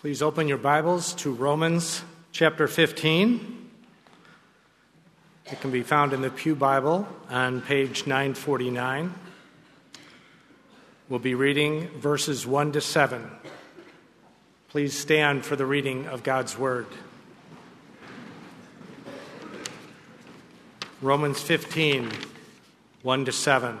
Please open your Bibles to Romans chapter 15. It can be found in the Pew Bible on page 949. We'll be reading verses 1 to 7. Please stand for the reading of God's Word. Romans 15, 1 to 7.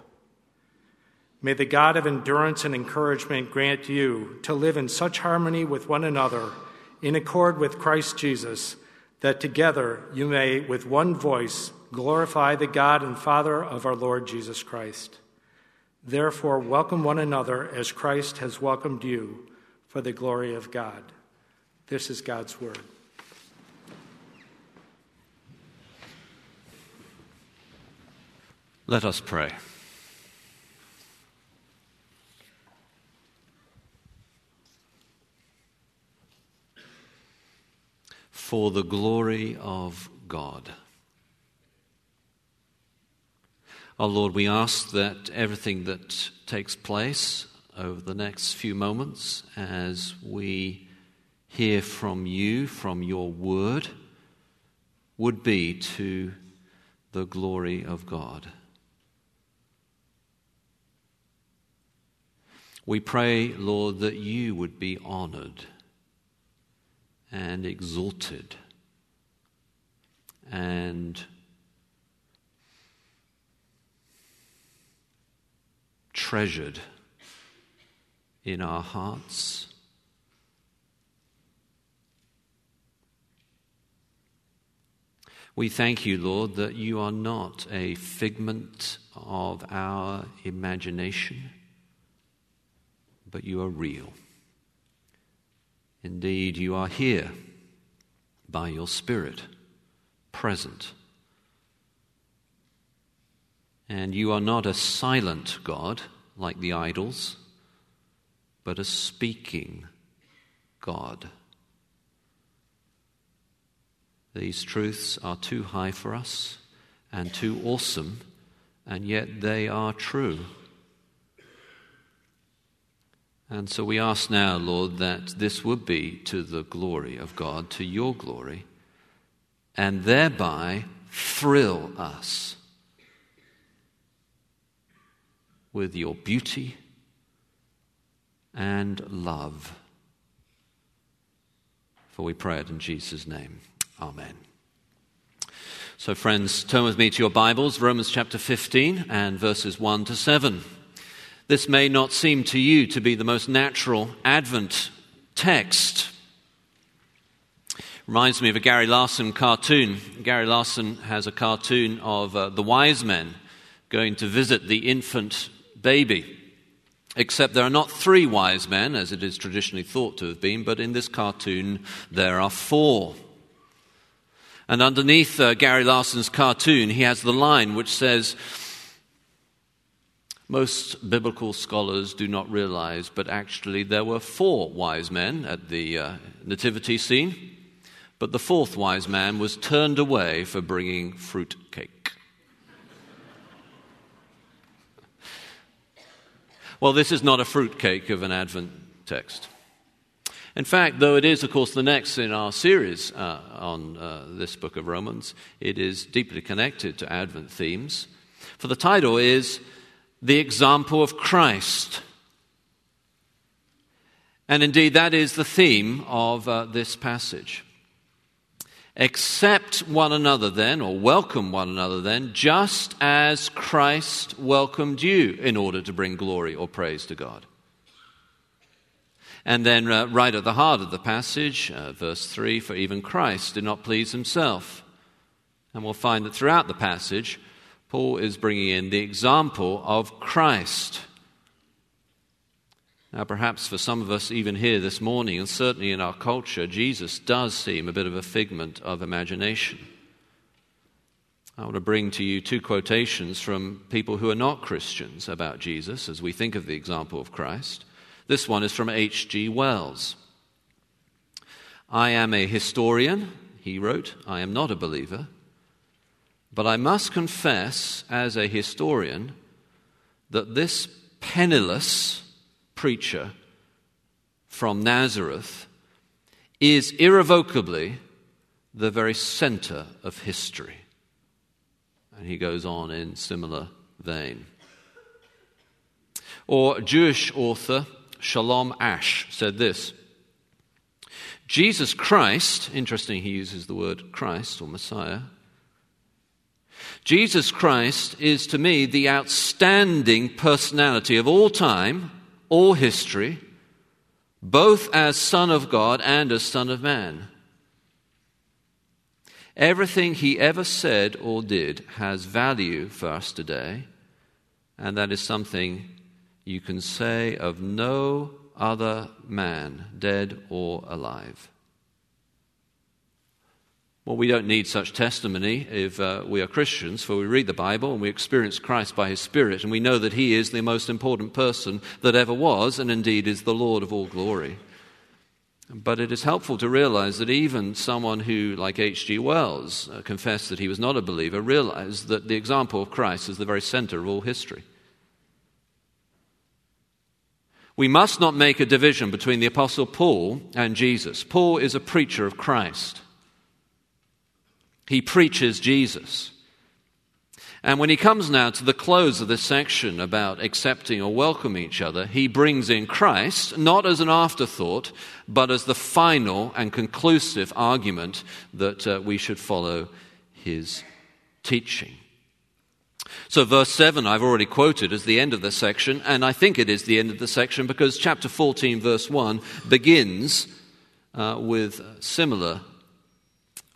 May the God of endurance and encouragement grant you to live in such harmony with one another, in accord with Christ Jesus, that together you may, with one voice, glorify the God and Father of our Lord Jesus Christ. Therefore, welcome one another as Christ has welcomed you for the glory of God. This is God's word. Let us pray. For the glory of God. Our Lord, we ask that everything that takes place over the next few moments as we hear from you, from your word, would be to the glory of God. We pray, Lord, that you would be honored and exalted and treasured in our hearts. We thank you, Lord, that you are not a figment of our imagination, but you are real. Indeed, you are here by your Spirit, present. And you are not a silent God like the idols, but a speaking God. These truths are too high for us and too awesome, and yet they are true. And so we ask now, Lord, that this would be to the glory of God, to your glory, and thereby thrill us with your beauty and love. For we pray it in Jesus' name. Amen. So, friends, turn with me to your Bibles, Romans chapter 15 and verses 1 to 7. This may not seem to you to be the most natural Advent text. Reminds me of a Gary Larson cartoon. Gary Larson has a cartoon of uh, the wise men going to visit the infant baby. Except there are not three wise men, as it is traditionally thought to have been, but in this cartoon there are four. And underneath uh, Gary Larson's cartoon, he has the line which says, most biblical scholars do not realize, but actually there were four wise men at the uh, nativity scene, but the fourth wise man was turned away for bringing fruit cake. well, this is not a fruit cake of an Advent text. In fact, though it is, of course, the next in our series uh, on uh, this book of Romans, it is deeply connected to Advent themes. For the title is the example of Christ. And indeed, that is the theme of uh, this passage. Accept one another then, or welcome one another then, just as Christ welcomed you in order to bring glory or praise to God. And then, uh, right at the heart of the passage, uh, verse 3 For even Christ did not please himself. And we'll find that throughout the passage, Paul is bringing in the example of Christ. Now, perhaps for some of us, even here this morning, and certainly in our culture, Jesus does seem a bit of a figment of imagination. I want to bring to you two quotations from people who are not Christians about Jesus as we think of the example of Christ. This one is from H.G. Wells. I am a historian, he wrote. I am not a believer. But I must confess, as a historian, that this penniless preacher from Nazareth is irrevocably the very center of history. And he goes on in similar vein. Or Jewish author Sholem Asch said this Jesus Christ, interesting, he uses the word Christ or Messiah. Jesus Christ is to me the outstanding personality of all time, all history, both as Son of God and as Son of Man. Everything he ever said or did has value for us today, and that is something you can say of no other man, dead or alive. Well, we don't need such testimony if uh, we are Christians, for we read the Bible and we experience Christ by His Spirit, and we know that He is the most important person that ever was, and indeed is the Lord of all glory. But it is helpful to realize that even someone who, like H.G. Wells, uh, confessed that he was not a believer, realized that the example of Christ is the very center of all history. We must not make a division between the Apostle Paul and Jesus. Paul is a preacher of Christ, he preaches Jesus. And when he comes now to the close of this section about accepting or welcoming each other, he brings in Christ, not as an afterthought, but as the final and conclusive argument that uh, we should follow his teaching. So, verse 7, I've already quoted as the end of the section, and I think it is the end of the section because chapter 14, verse 1, begins uh, with similar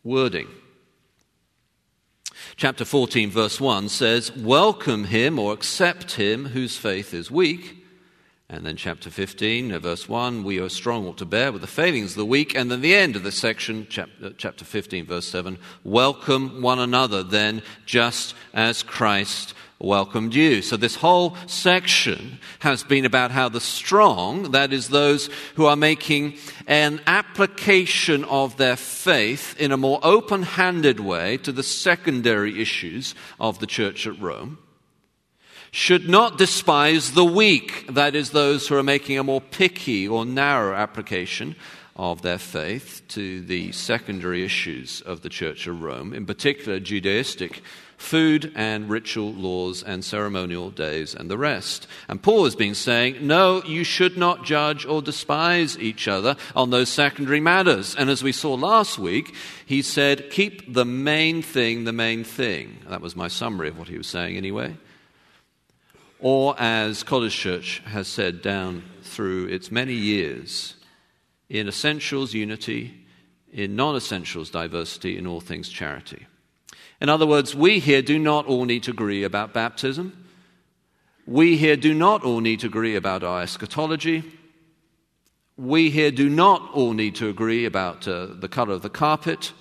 wording. Chapter 14, verse 1 says, Welcome him or accept him whose faith is weak. And then chapter 15, uh, verse 1, we are strong ought to bear with the failings of the weak. And then the end of the section, uh, chapter 15, verse 7, welcome one another then, just as Christ welcomed you. So this whole section has been about how the strong, that is those who are making an application of their faith in a more open-handed way to the secondary issues of the church at Rome, should not despise the weak, that is those who are making a more picky or narrow application of their faith to the secondary issues of the Church of Rome, in particular Judaistic food and ritual laws and ceremonial days and the rest. And Paul has been saying, no, you should not judge or despise each other on those secondary matters. And as we saw last week, he said, keep the main thing the main thing. That was my summary of what he was saying anyway. Or as College Church has said down through its many years, in essentials, unity, in non essentials, diversity, in all things, charity. In other words, we here do not all need to agree about baptism. We here do not all need to agree about our eschatology. We here do not all need to agree about uh, the color of the carpet.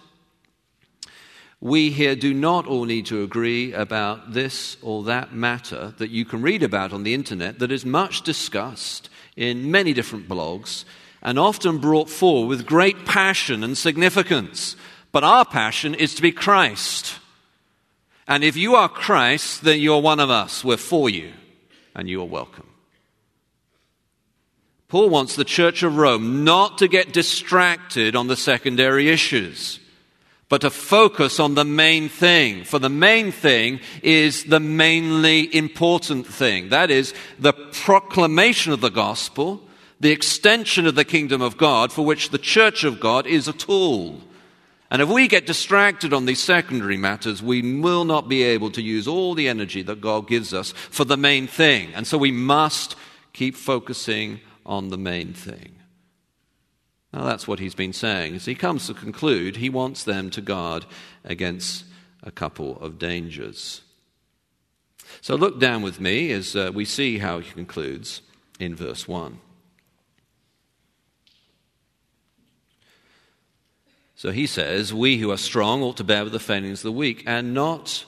We here do not all need to agree about this or that matter that you can read about on the internet that is much discussed in many different blogs and often brought forward with great passion and significance. But our passion is to be Christ. And if you are Christ, then you're one of us. We're for you, and you are welcome. Paul wants the Church of Rome not to get distracted on the secondary issues, but to focus on the main thing. For the main thing is the mainly important thing. That is the proclamation of the gospel, the extension of the kingdom of God, for which the Church of God is a tool. And if we get distracted on these secondary matters, we will not be able to use all the energy that God gives us for the main thing. And so we must keep focusing on the main thing. Now, that's what he's been saying. As he comes to conclude, he wants them to guard against a couple of dangers. So, look down with me as uh, we see how he concludes in verse 1. So he says, We who are strong ought to bear with the failings of the weak and not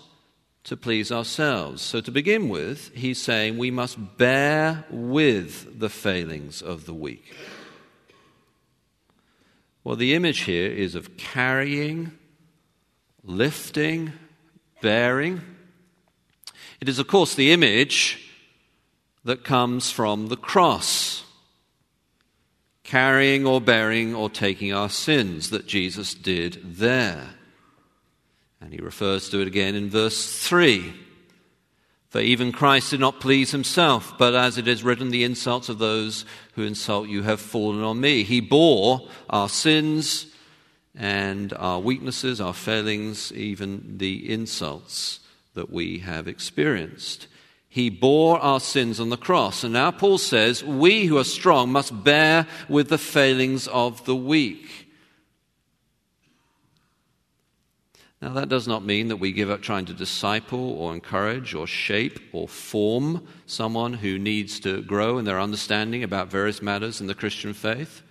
to please ourselves. So, to begin with, he's saying we must bear with the failings of the weak. Well, the image here is of carrying, lifting, bearing. It is, of course, the image that comes from the cross carrying or bearing or taking our sins that Jesus did there. And he refers to it again in verse 3. For even Christ did not please himself, but as it is written, the insults of those who insult you have fallen on me. He bore our sins and our weaknesses, our failings, even the insults that we have experienced. He bore our sins on the cross. And now Paul says, we who are strong must bear with the failings of the weak. Now, that does not mean that we give up trying to disciple or encourage or shape or form someone who needs to grow in their understanding about various matters in the Christian faith.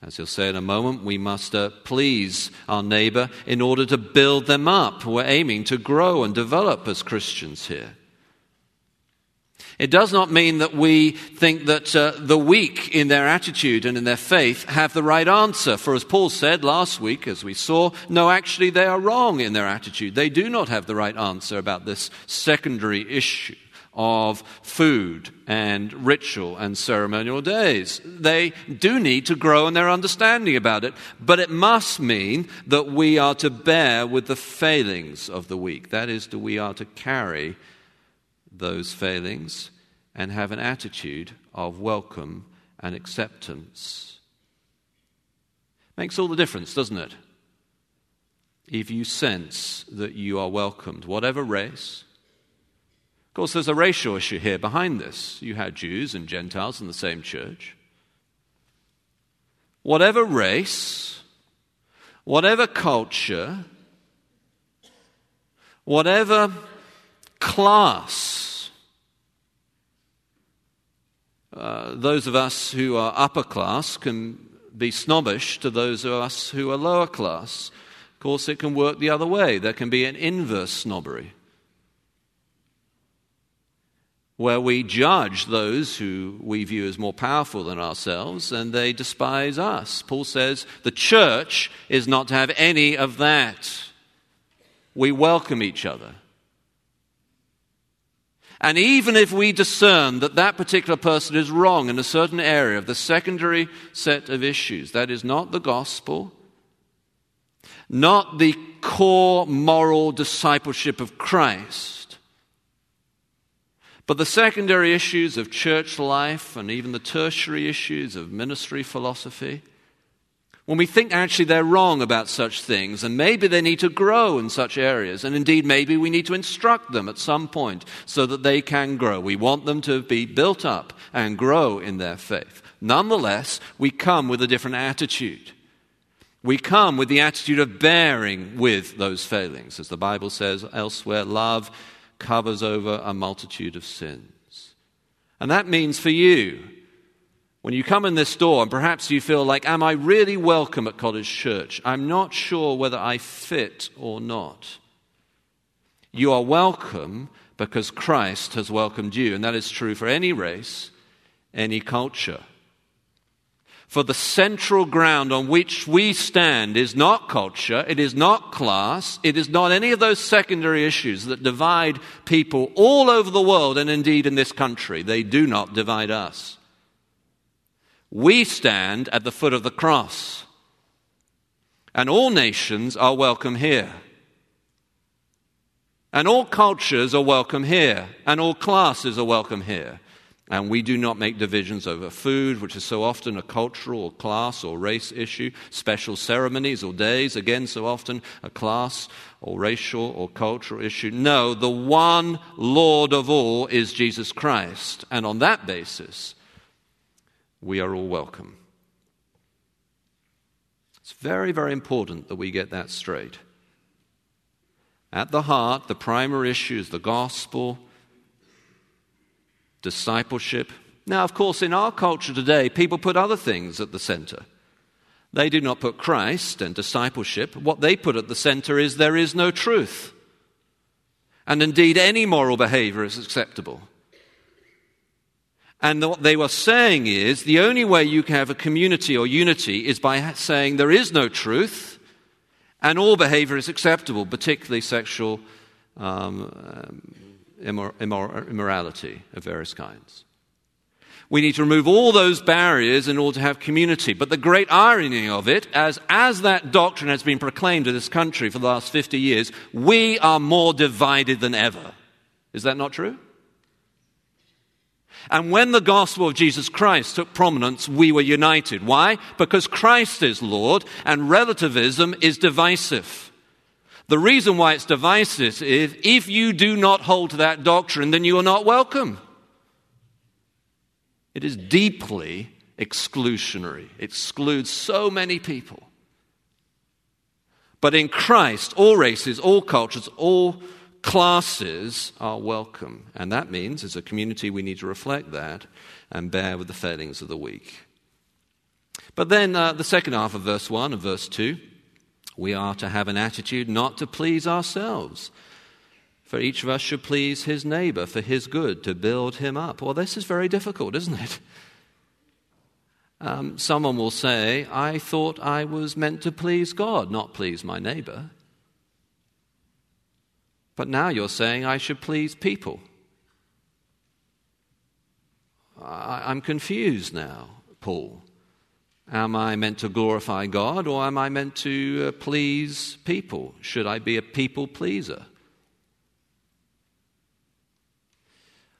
As he'll say in a moment, we must uh, please our neighbor in order to build them up. We're aiming to grow and develop as Christians here. It does not mean that we think that uh, the weak in their attitude and in their faith have the right answer. For as Paul said last week, as we saw, no, actually, they are wrong in their attitude. They do not have the right answer about this secondary issue of food and ritual and ceremonial days. They do need to grow in their understanding about it, but it must mean that we are to bear with the failings of the weak. That is, that we are to carry those failings and have an attitude of welcome and acceptance. Makes all the difference, doesn't it? If you sense that you are welcomed, whatever race. Of course, there's a racial issue here behind this. You had Jews and Gentiles in the same church. Whatever race, whatever culture, whatever class. Uh, those of us who are upper class can be snobbish to those of us who are lower class. Of course, it can work the other way. There can be an inverse snobbery where we judge those who we view as more powerful than ourselves and they despise us. Paul says the church is not to have any of that. We welcome each other. And even if we discern that that particular person is wrong in a certain area of the secondary set of issues, that is not the gospel, not the core moral discipleship of Christ, but the secondary issues of church life and even the tertiary issues of ministry philosophy when we think actually they're wrong about such things, and maybe they need to grow in such areas, and indeed maybe we need to instruct them at some point so that they can grow. We want them to be built up and grow in their faith. Nonetheless, we come with a different attitude. We come with the attitude of bearing with those failings. As the Bible says elsewhere, love covers over a multitude of sins. And that means for you, when you come in this door and perhaps you feel like, Am I really welcome at College Church? I'm not sure whether I fit or not. You are welcome because Christ has welcomed you, and that is true for any race, any culture. For the central ground on which we stand is not culture, it is not class, it is not any of those secondary issues that divide people all over the world and indeed in this country. They do not divide us. We stand at the foot of the cross, and all nations are welcome here. And all cultures are welcome here, and all classes are welcome here. And we do not make divisions over food, which is so often a cultural or class or race issue, special ceremonies or days, again, so often a class or racial or cultural issue. No, the one Lord of all is Jesus Christ. And on that basis, we are all welcome. It's very, very important that we get that straight. At the heart, the primary issue is the gospel, discipleship. Now, of course, in our culture today, people put other things at the center. They do not put Christ and discipleship. What they put at the center is there is no truth. And indeed, any moral behavior is acceptable. And what they were saying is the only way you can have a community or unity is by saying there is no truth and all behavior is acceptable, particularly sexual um, um immor- immor- immorality of various kinds. We need to remove all those barriers in order to have community. But the great irony of it, as, as that doctrine has been proclaimed in this country for the last 50 years, we are more divided than ever. Is that not true? And when the gospel of Jesus Christ took prominence, we were united. Why? Because Christ is Lord and relativism is divisive. The reason why it's divisive is if you do not hold to that doctrine, then you are not welcome. It is deeply exclusionary, it excludes so many people. But in Christ, all races, all cultures, all classes are welcome. And that means, as a community, we need to reflect that and bear with the failings of the weak. But then, uh, the second half of verse 1 and verse 2, we are to have an attitude not to please ourselves. For each of us should please his neighbor for his good, to build him up. Well, this is very difficult, isn't it? Um, someone will say, I thought I was meant to please God, not please my neighbor. But now you're saying I should please people. I, am confused now, Paul. Am I meant to glorify God or am I meant to uh, please people? Should I be a people pleaser?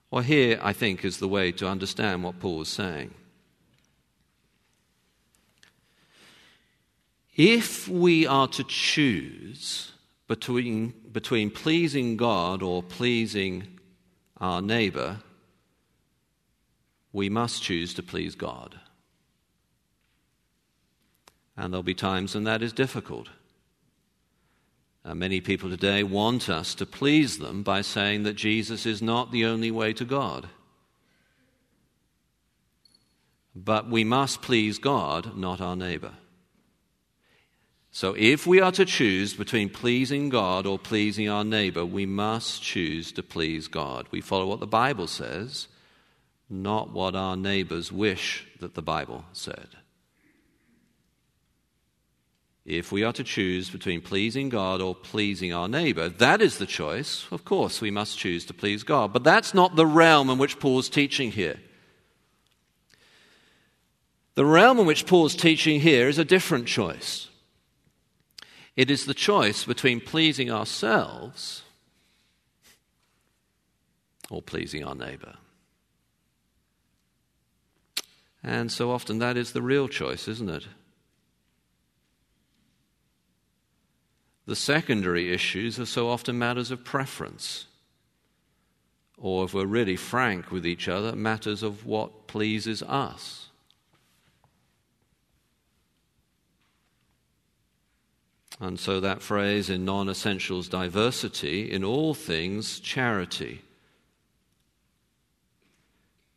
Well, here, I think, is the way to understand what Paul is saying. If we are to choose between, between pleasing God or pleasing our neighbor, we must choose to please God. And there'll be times when that is difficult. Uh, many people today want us to please them by saying that Jesus is not the only way to God. But we must please God, not our neighbor. So, if we are to choose between pleasing God or pleasing our neighbor, we must choose to please God. We follow what the Bible says, not what our neighbors wish that the Bible said. If we are to choose between pleasing God or pleasing our neighbor, that is the choice. Of course, we must choose to please God. But that's not the realm in which Paul's teaching here. The realm in which Paul's teaching here is a different choice. It is the choice between pleasing ourselves or pleasing our neighbor. And so often that is the real choice, isn't it? The secondary issues are so often matters of preference. Or, if we're really frank with each other, matters of what pleases us. And so that phrase in non essentials diversity, in all things charity.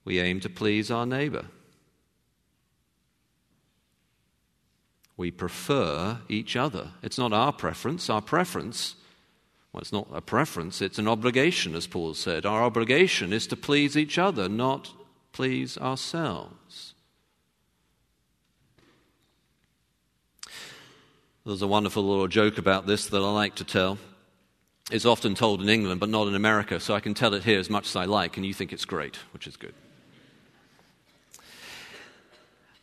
We aim to please our neighbor. We prefer each other. It's not our preference. Our preference, well, it's not a preference, it's an obligation, as Paul said. Our obligation is to please each other, not please ourselves. There's a wonderful little joke about this that I like to tell. It's often told in England, but not in America, so I can tell it here as much as I like, and you think it's great, which is good.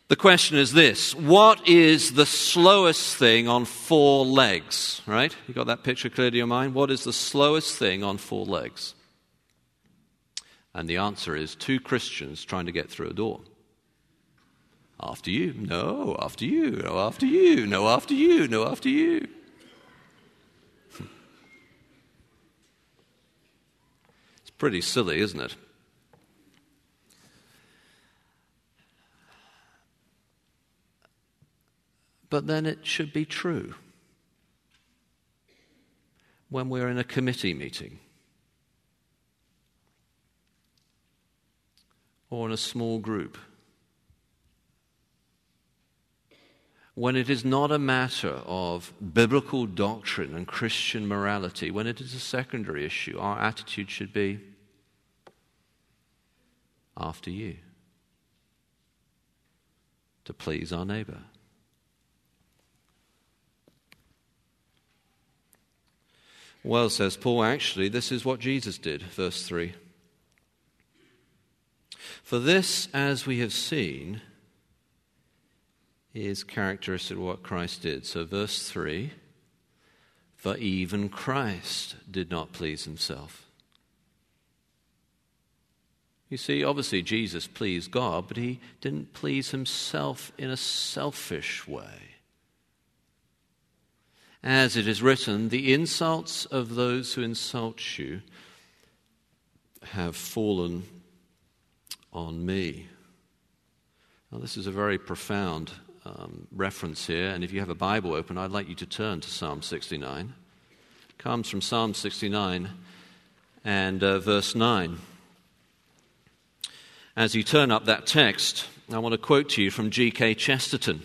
The question is this What is the slowest thing on four legs? Right? You got that picture clear to your mind? What is the slowest thing on four legs? And the answer is two Christians trying to get through a door. After you. No, after you. No, after you. No, after you. No, after you. It's pretty silly, isn't it? But then it should be true. When we're in a committee meeting or in a small group when it is not a matter of biblical doctrine and Christian morality, when it is a secondary issue, our attitude should be after you to please our neighbor. Well, says Paul, actually, this is what Jesus did, verse 3. For this, as we have seen, is characteristic of what Christ did. So, verse 3 For even Christ did not please himself. You see, obviously, Jesus pleased God, but he didn't please himself in a selfish way. As it is written, the insults of those who insult you have fallen on me. Now, this is a very profound um, reference here, and if you have a Bible open, I'd like you to turn to Psalm 69. It comes from Psalm 69 and uh, verse 9. As you turn up that text, I want to quote to you from G.K. Chesterton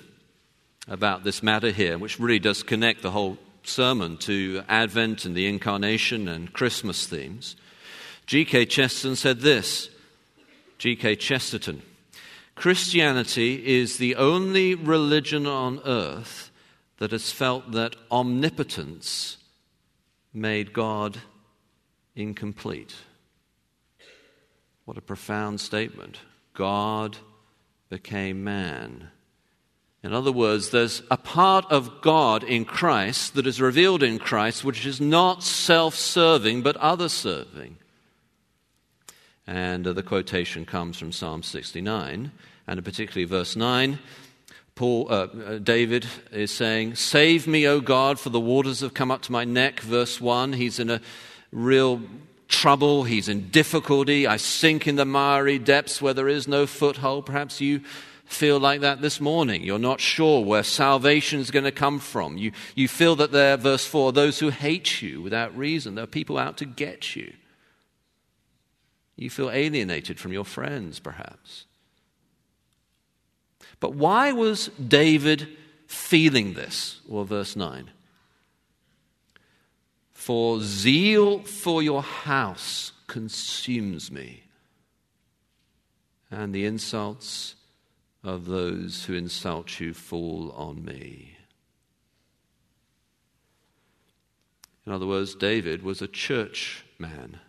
about this matter here, which really does connect the whole sermon to Advent and the Incarnation and Christmas themes. G.K. Chesterton said this G.K. Chesterton Christianity is the only religion on earth that has felt that omnipotence made God incomplete. What a profound statement. God became man. In other words, there's a part of God in Christ that is revealed in Christ which is not self serving but other serving. And uh, the quotation comes from Psalm 69, and particularly verse 9. Paul, uh, uh, David is saying, Save me, O God, for the waters have come up to my neck. Verse 1. He's in a real trouble. He's in difficulty. I sink in the miry depths where there is no foothold. Perhaps you feel like that this morning. You're not sure where salvation is going to come from. You, you feel that there, verse 4, those who hate you without reason, there are people out to get you. You feel alienated from your friends, perhaps. But why was David feeling this? Well, verse 9. For zeal for your house consumes me, and the insults of those who insult you fall on me. In other words, David was a church man.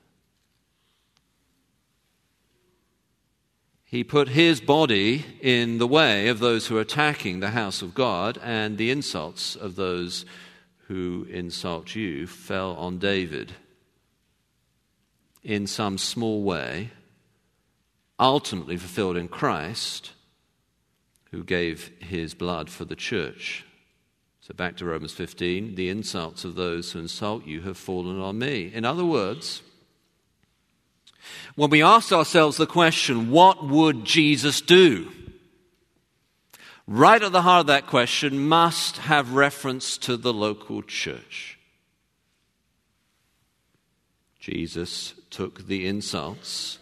He put his body in the way of those who are attacking the house of God, and the insults of those who insult you fell on David in some small way, ultimately fulfilled in Christ, who gave his blood for the church. So back to Romans 15 the insults of those who insult you have fallen on me. In other words, when we ask ourselves the question, what would Jesus do? Right at the heart of that question must have reference to the local church. Jesus took the insults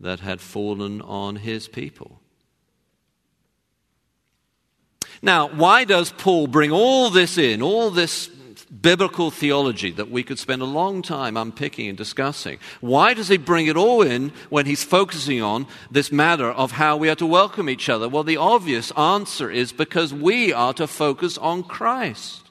that had fallen on his people. Now, why does Paul bring all this in, all this biblical theology that we could spend a long time unpicking and discussing? Why does he bring it all in when he's focusing on this matter of how we are to welcome each other? Well, the obvious answer is because we are to focus on Christ.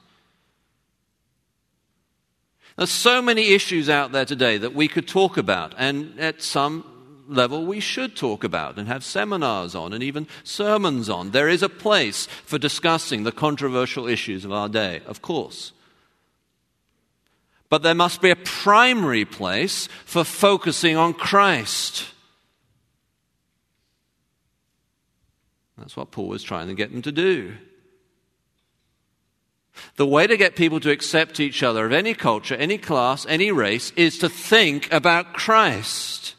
There's so many issues out there today that we could talk about, and at some level we should talk about and have seminars on and even sermons on. There is a place for discussing the controversial issues of our day, of course. But there must be a primary place for focusing on Christ. That's what Paul was trying to get them to do. The way to get people to accept each other of any culture, any class, any race is to think about Christ.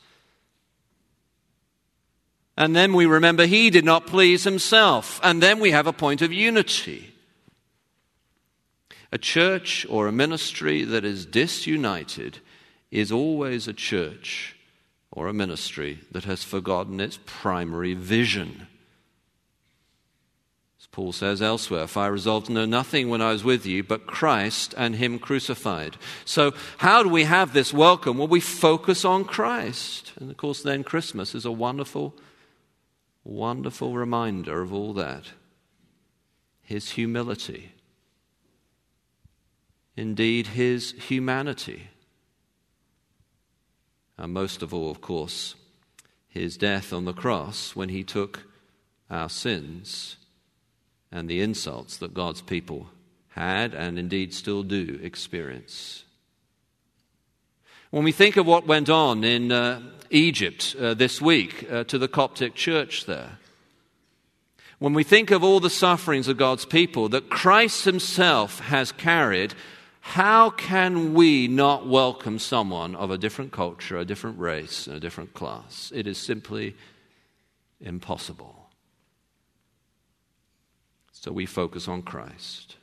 And then we remember he did not please himself. And then we have a point of unity. A church or a ministry that is disunited is always a church or a ministry that has forgotten its primary vision. As Paul says elsewhere, For I resolved to know nothing when I was with you but Christ and Him crucified. So, how do we have this welcome? Well, we focus on Christ. And of course, then Christmas is a wonderful, wonderful reminder of all that. His humility, indeed, His humanity. And most of all, of course, his death on the cross when he took our sins and the insults that God's people had and indeed still do experience. When we think of what went on in uh, Egypt uh, this week uh, to the Coptic church there, when we think of all the sufferings of God's people that Christ Himself has carried, how can we not welcome someone of a different culture, a different race, and a different class? It is simply impossible. So we focus on Christ.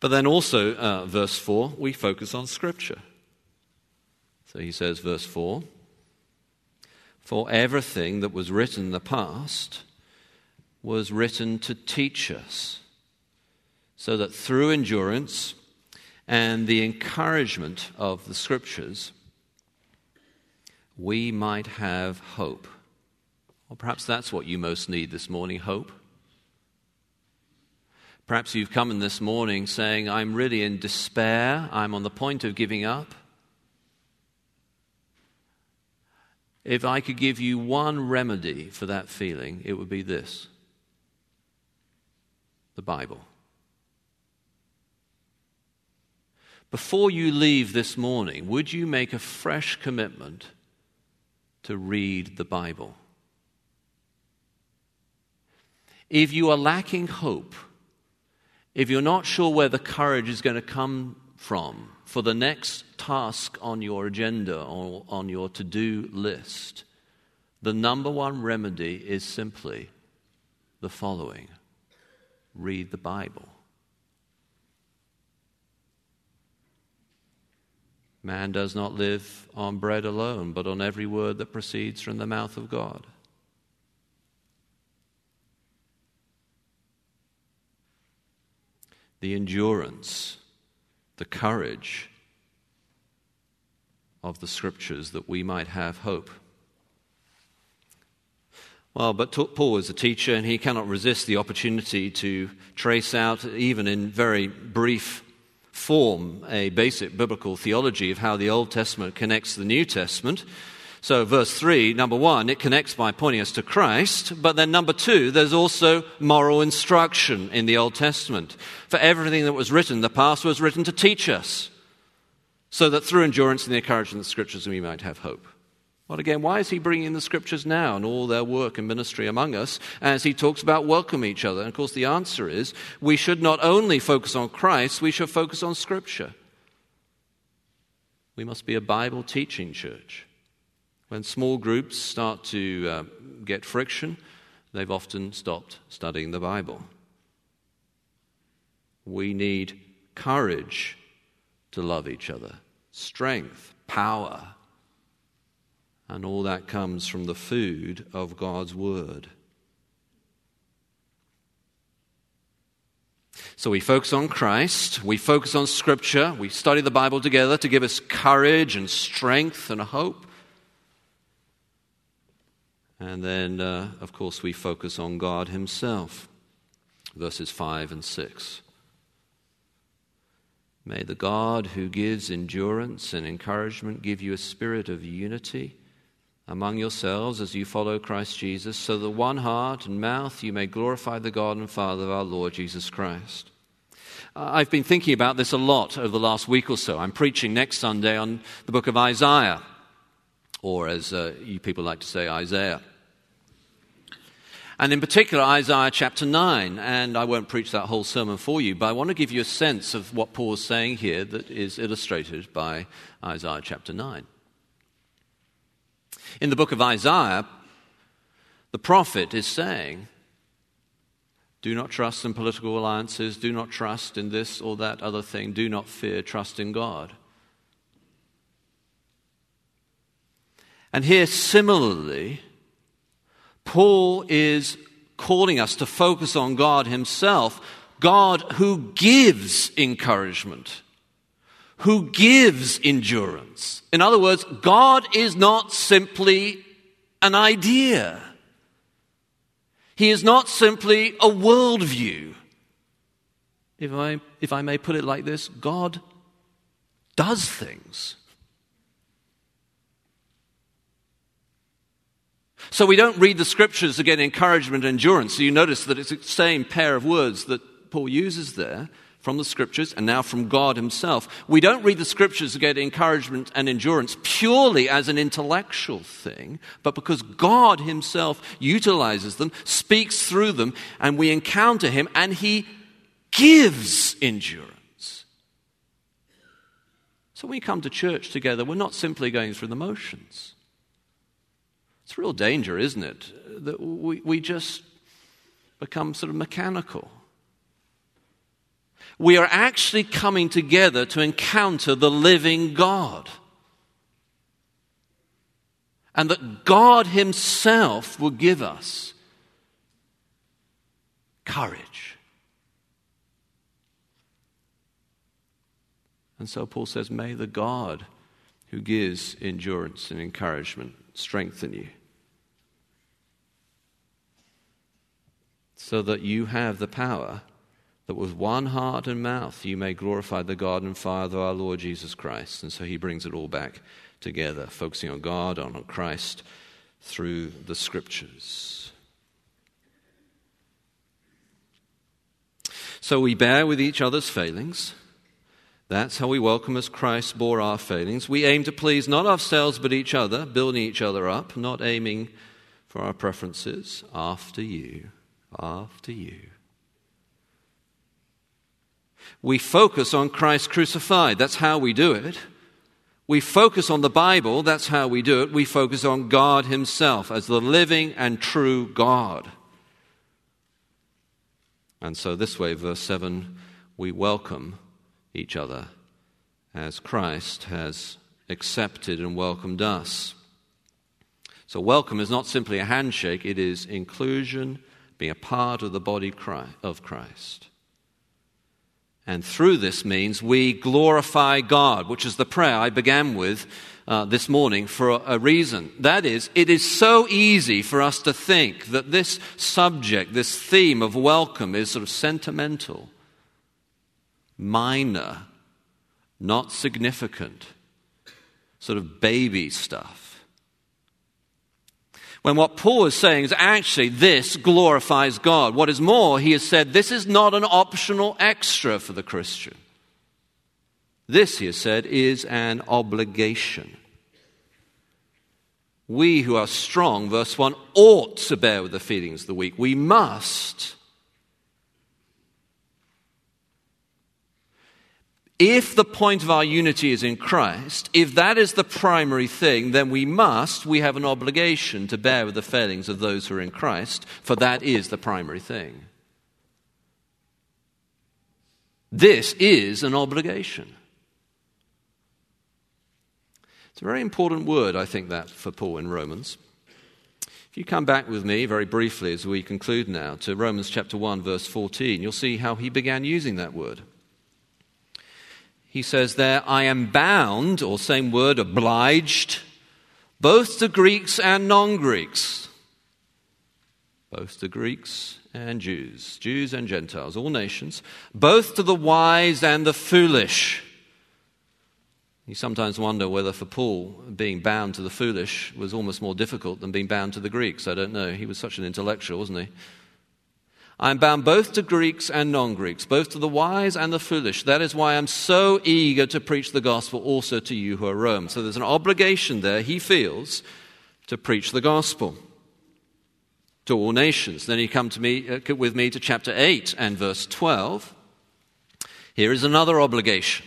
But then also, uh, verse 4, we focus on Scripture. So he says, verse 4 For everything that was written in the past was written to teach us, so that through endurance and the encouragement of the Scriptures, we might have hope. Or perhaps that's what you most need this morning hope. Perhaps you've come in this morning saying, I'm really in despair, I'm on the point of giving up. If I could give you one remedy for that feeling, it would be this the Bible. Before you leave this morning, would you make a fresh commitment to read the Bible? If you are lacking hope, if you're not sure where the courage is going to come from for the next task on your agenda or on your to do list, the number one remedy is simply the following read the Bible. Man does not live on bread alone, but on every word that proceeds from the mouth of God. the endurance, the courage of the scriptures that we might have hope. Well, but Paul is a teacher and he cannot resist the opportunity to trace out, even in very brief form, a basic biblical theology of how the Old Testament connects the New Testament. So, verse 3, number one, it connects by pointing us to Christ. But then, number two, there's also moral instruction in the Old Testament. For everything that was written, the past was written to teach us, so that through endurance and the encouragement of the Scriptures we might have hope. Well, again, why is he bringing the Scriptures now and all their work and ministry among us as he talks about welcome each other? And of course, the answer is we should not only focus on Christ, we should focus on Scripture. We must be a Bible teaching church. When small groups start to uh, get friction, they've often stopped studying the Bible. We need courage to love each other, strength, power, and all that comes from the food of God's Word. So we focus on Christ, we focus on Scripture, we study the Bible together to give us courage and strength and hope. And then, uh, of course, we focus on God Himself. Verses 5 and 6. May the God who gives endurance and encouragement give you a spirit of unity among yourselves as you follow Christ Jesus, so that one heart and mouth you may glorify the God and Father of our Lord Jesus Christ. Uh, I've been thinking about this a lot over the last week or so. I'm preaching next Sunday on the book of Isaiah, or as uh, you people like to say, Isaiah and in particular Isaiah chapter 9. And I won't preach that whole sermon for you, but I want to give you a sense of what Paul is saying here that is illustrated by Isaiah chapter 9. In the book of Isaiah, the prophet is saying, do not trust in political alliances. Do not trust in this or that other thing. Do not fear. Trust in God. And here, similarly, Paul is calling us to focus on God Himself, God who gives encouragement, who gives endurance. In other words, God is not simply an idea. He is not simply a worldview. If I, if I may put it like this, God does things. So we don't read the scriptures to get encouragement and endurance. So you notice that it's the same pair of words that Paul uses there from the scriptures and now from God himself. We don't read the scriptures to get encouragement and endurance purely as an intellectual thing, but because God himself utilizes them, speaks through them, and we encounter him and he gives endurance. So when we come to church together, we're not simply going through the motions. It's a real danger, isn't it? That we, we just become sort of mechanical. We are actually coming together to encounter the living God. And that God Himself will give us courage. And so Paul says, May the God who gives endurance and encouragement strengthen you. So that you have the power that with one heart and mouth you may glorify the God and Father, of our Lord Jesus Christ. And so he brings it all back together, focusing on God, on Christ through the scriptures. So we bear with each other's failings that's how we welcome as Christ bore our failings. We aim to please not ourselves but each other, building each other up, not aiming for our preferences. After you, after you. We focus on Christ crucified. That's how we do it. We focus on the Bible. That's how we do it. We focus on God Himself as the living and true God. And so, this way, verse 7, we welcome each other as Christ has accepted and welcomed us. So, welcome is not simply a handshake, it is inclusion, being a part of the body of Christ. And through this means we glorify God, which is the prayer I began with uh, this morning for a, a reason. That is, it is so easy for us to think that this subject, this theme of welcome, is sort of sentimental minor, not significant, sort of baby stuff. When what Paul is saying is actually this glorifies God. What is more, he has said this is not an optional extra for the Christian. This, he has said, is an obligation. We who are strong, verse 1, ought to bear with the feelings of the weak. We must If the point of our unity is in Christ, if that is the primary thing, then we must, we have an obligation to bear with the failings of those who are in Christ, for that is the primary thing. This is an obligation. It's a very important word, I think, that for Paul in Romans. If you come back with me very briefly as we conclude now to Romans chapter 1, verse 14, you'll see how he began using that word he says there, I am bound, or same word, obliged, both to Greeks and non Greeks, both to Greeks and Jews, Jews and Gentiles, all nations, both to the wise and the foolish. You sometimes wonder whether for Paul, being bound to the foolish was almost more difficult than being bound to the Greeks. I don't know. He was such an intellectual, wasn't he? I am bound both to Greeks and non Greeks, both to the wise and the foolish. That is why I'm so eager to preach the gospel also to you who are Rome. So there's an obligation there, he feels, to preach the gospel to all nations. Then he come to me, uh, with me to chapter 8 and verse 12. Here is another obligation.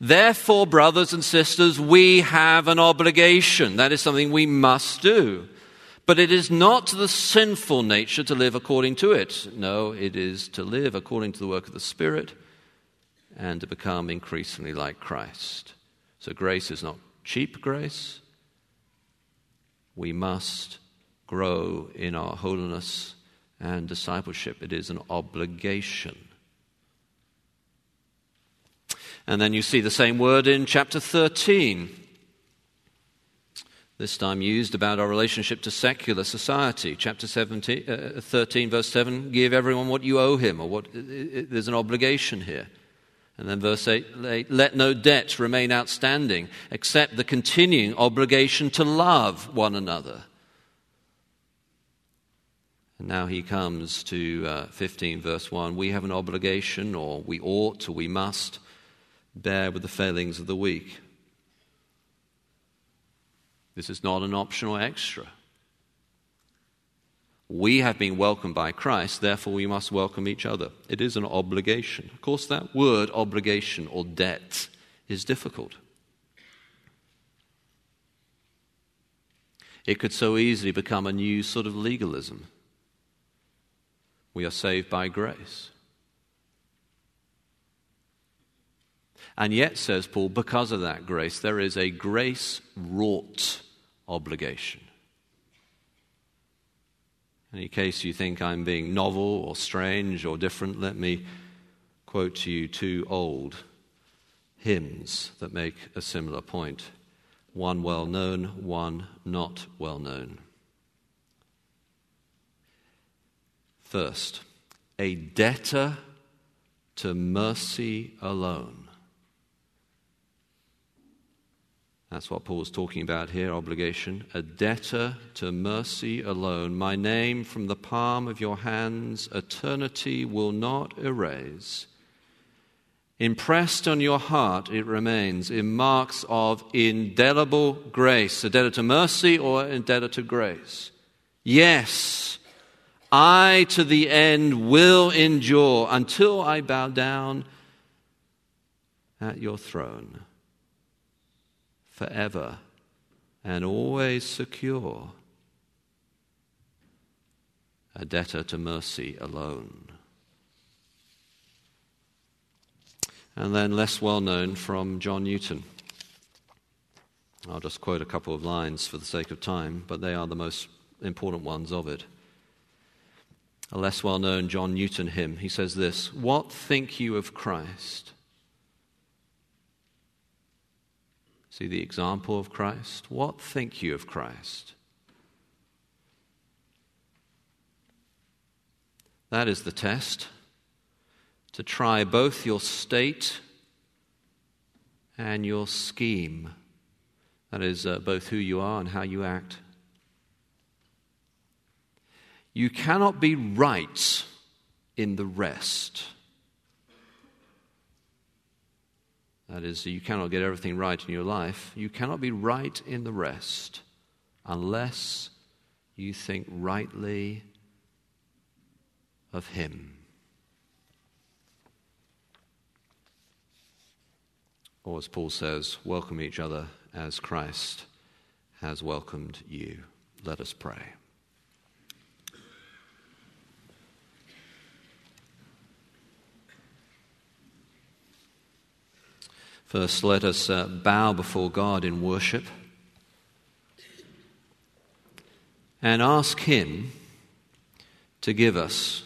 Therefore, brothers and sisters, we have an obligation. That is something we must do. But it is not the sinful nature to live according to it. No, it is to live according to the work of the Spirit and to become increasingly like Christ. So grace is not cheap grace. We must grow in our holiness and discipleship. It is an obligation. And then you see the same word in chapter 13. This time used about our relationship to secular society. Chapter 17, uh, 13, verse 7 give everyone what you owe him, or what, there's an obligation here. And then verse 8 let no debt remain outstanding except the continuing obligation to love one another. And now he comes to uh, 15, verse 1. We have an obligation, or we ought, or we must bear with the failings of the weak. This is not an optional extra. We have been welcomed by Christ, therefore we must welcome each other. It is an obligation. Of course, that word obligation or debt is difficult. It could so easily become a new sort of legalism. We are saved by grace. And yet, says Paul, because of that grace, there is a grace wrought obligation. In any case you think I'm being novel or strange or different, let me quote to you two old hymns that make a similar point one well known, one not well known. First, a debtor to mercy alone. That's what Paul's talking about here obligation. A debtor to mercy alone. My name from the palm of your hands, eternity will not erase. Impressed on your heart, it remains in marks of indelible grace. A debtor to mercy or a debtor to grace? Yes, I to the end will endure until I bow down at your throne, forever and always secure, a debtor to mercy alone. And then, less well known from John Newton. I'll just quote a couple of lines for the sake of time, but they are the most important ones of it a less well known John Newton hymn. He says this What think you of Christ? See the example of Christ? What think you of Christ? That is the test to try both your state and your scheme. That is, uh, both who you are and how you act. You cannot be right in the rest. That is, you cannot get everything right in your life. You cannot be right in the rest unless you think rightly of Him. Or, as Paul says, welcome each other as Christ has welcomed you. Let us pray. First, let us uh, bow before God in worship and ask Him to give us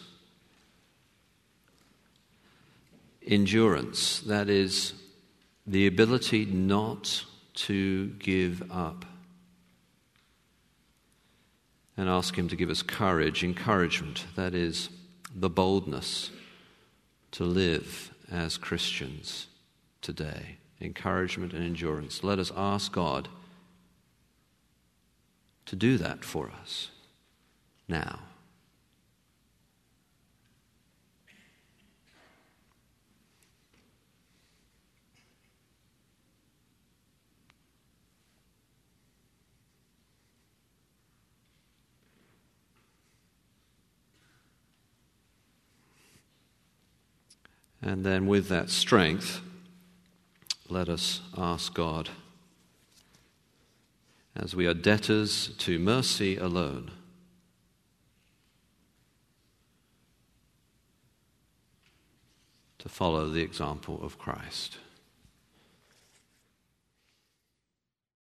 endurance, that is, the ability not to give up. And ask Him to give us courage, encouragement, that is, the boldness to live as Christians today encouragement and endurance. Let us ask God to do that for us now. And then, with that strength, let us ask God, as we are debtors to mercy alone, to follow the example of Christ.